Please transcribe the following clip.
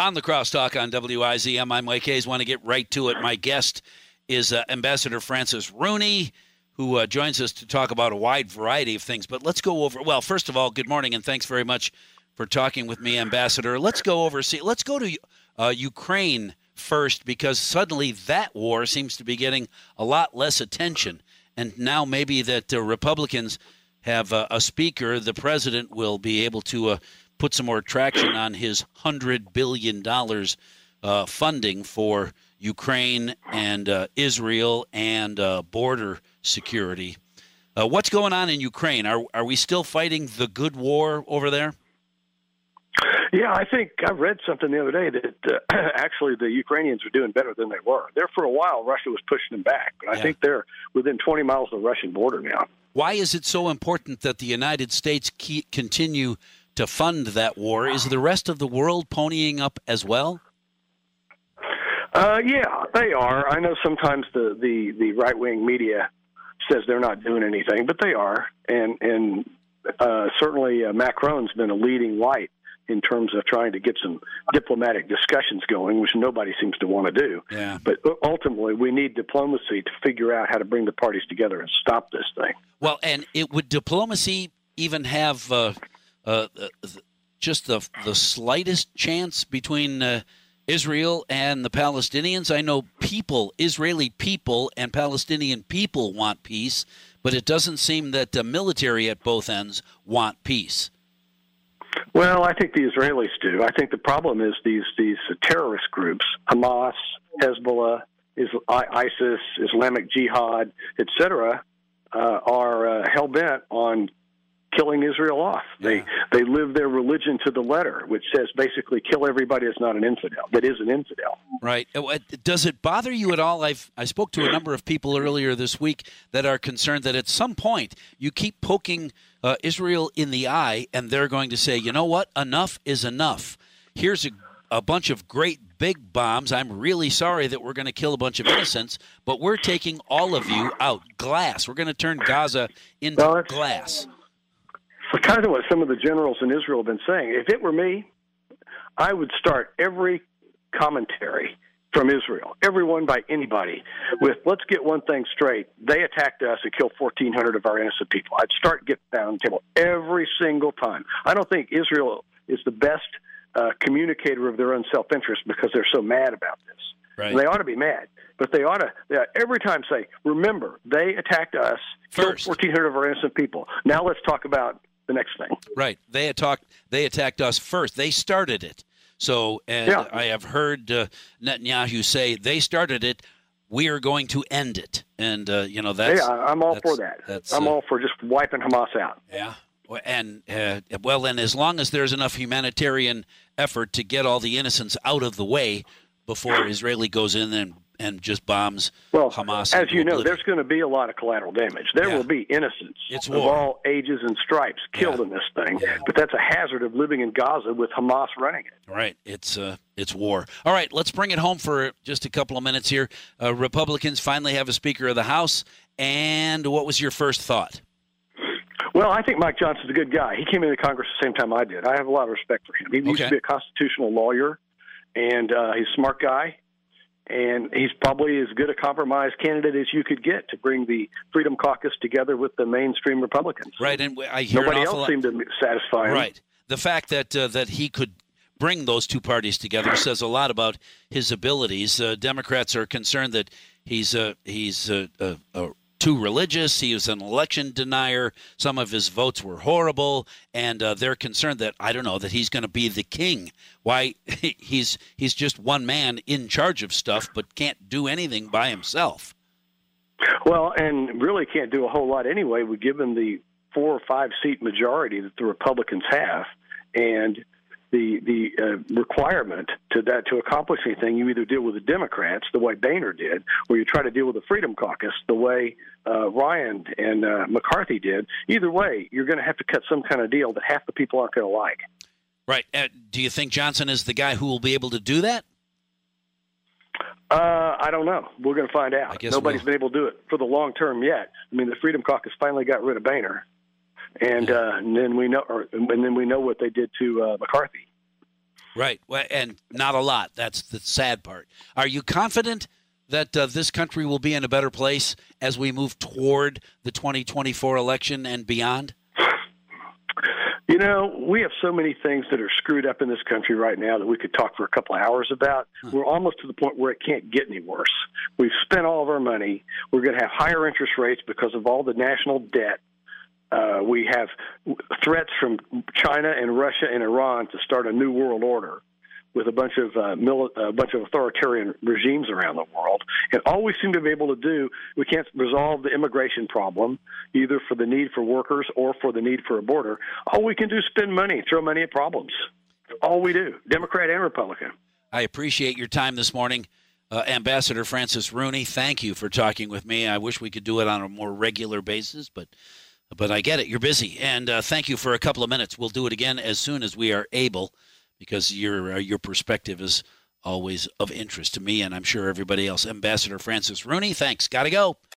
On the crosstalk on WIZM, I'm Mike Hayes. Want to get right to it. My guest is uh, Ambassador Francis Rooney, who uh, joins us to talk about a wide variety of things. But let's go over. Well, first of all, good morning and thanks very much for talking with me, Ambassador. Let's go over. See, let's go to uh, Ukraine first because suddenly that war seems to be getting a lot less attention, and now maybe that uh, Republicans have uh, a speaker, the president will be able to uh, put some more traction on his $100 billion uh, funding for Ukraine and uh, Israel and uh, border security. Uh, what's going on in Ukraine? Are, are we still fighting the good war over there? Yeah, I think I read something the other day that uh, actually the Ukrainians are doing better than they were. There for a while, Russia was pushing them back, but I yeah. think they're within 20 miles of the Russian border now. Why is it so important that the United States keep, continue to fund that war. Is the rest of the world ponying up as well? Uh, yeah, they are. I know sometimes the, the, the right wing media says they're not doing anything, but they are. And and uh, certainly uh, Macron's been a leading light in terms of trying to get some diplomatic discussions going, which nobody seems to want to do. Yeah. But ultimately, we need diplomacy to figure out how to bring the parties together and stop this thing. Well, and it would diplomacy even have uh, uh, just the the slightest chance between uh, Israel and the Palestinians? I know people, Israeli people and Palestinian people want peace, but it doesn't seem that the military at both ends want peace. Well, I think the Israelis do. I think the problem is these these terrorist groups, Hamas, Hezbollah, ISIS, Islamic Jihad, etc., uh, are uh, hell bent on killing Israel off. Yeah. They they live their religion to the letter, which says basically kill everybody that's not an infidel. That is an infidel. Right. Uh, does it bother you at all? I've I spoke to a number of people earlier this week that are concerned that at some point you keep poking uh, Israel in the eye, and they're going to say, you know what, enough is enough. Here's a a bunch of great big bombs. I'm really sorry that we're going to kill a bunch of innocents, but we're taking all of you out. Glass. We're going to turn Gaza into well, glass kind of what some of the generals in Israel have been saying. If it were me, I would start every commentary from Israel, everyone by anybody, with let's get one thing straight. They attacked us and killed 1,400 of our innocent people. I'd start get down the table every single time. I don't think Israel is the best uh, communicator of their own self interest because they're so mad about this. Right. They ought to be mad, but they ought to yeah, every time say, "Remember, they attacked us, First. killed 1,400 of our innocent people." Now let's talk about the next thing. Right. They attacked. They attacked us first. They started it. So, and yeah. I have heard uh, Netanyahu say they started it. We are going to end it, and uh, you know that's. Yeah, I'm all for that. I'm uh, all for just wiping Hamas out. Yeah, and uh, well, and as long as there's enough humanitarian effort to get all the innocents out of the way before Israeli goes in and and just bombs well, Hamas. As you know, there's going to be a lot of collateral damage. There yeah. will be innocents it's of all ages and stripes killed yeah. in this thing. Yeah. But that's a hazard of living in Gaza with Hamas running it. Right. It's uh, it's war. All right. Let's bring it home for just a couple of minutes here. Uh, Republicans finally have a Speaker of the House. And what was your first thought? Well, I think Mike Johnson's a good guy. He came into Congress the same time I did. I have a lot of respect for him. He used to be a constitutional lawyer, and uh, he's a smart guy and he's probably as good a compromise candidate as you could get to bring the Freedom Caucus together with the mainstream Republicans. Right, and I hear nobody else lot. seemed to satisfy him. Right, the fact that uh, that he could bring those two parties together says a lot about his abilities. Uh, Democrats are concerned that he's a he's a, a, a too religious. He was an election denier. Some of his votes were horrible, and uh, they're concerned that I don't know that he's going to be the king. Why he's he's just one man in charge of stuff, but can't do anything by himself. Well, and really can't do a whole lot anyway. We given the four or five seat majority that the Republicans have, and the the uh, requirement to that to accomplish anything, you either deal with the Democrats the way Boehner did, or you try to deal with the Freedom Caucus the way uh, Ryan and uh, McCarthy did. Either way, you're going to have to cut some kind of deal that half the people aren't going to like. Right. Uh, do you think Johnson is the guy who will be able to do that? Uh, I don't know. We're going to find out. Nobody's we'll... been able to do it for the long term yet. I mean, the Freedom Caucus finally got rid of Boehner and, uh, and then we know, or, and then we know what they did to uh, McCarthy. Right, and not a lot. That's the sad part. Are you confident that uh, this country will be in a better place as we move toward the 2024 election and beyond? You know, we have so many things that are screwed up in this country right now that we could talk for a couple of hours about. Huh. We're almost to the point where it can't get any worse. We've spent all of our money. We're going to have higher interest rates because of all the national debt. Uh, we have threats from China and Russia and Iran to start a new world order with a bunch of uh, mili- a bunch of authoritarian regimes around the world. And all we seem to be able to do, we can't resolve the immigration problem, either for the need for workers or for the need for a border. All we can do is spend money, throw money at problems. All we do, Democrat and Republican. I appreciate your time this morning. Uh, Ambassador Francis Rooney, thank you for talking with me. I wish we could do it on a more regular basis, but but I get it. You're busy, and uh, thank you for a couple of minutes. We'll do it again as soon as we are able because your uh, your perspective is always of interest to me, and I'm sure everybody else. Ambassador Francis Rooney, thanks. Got to go.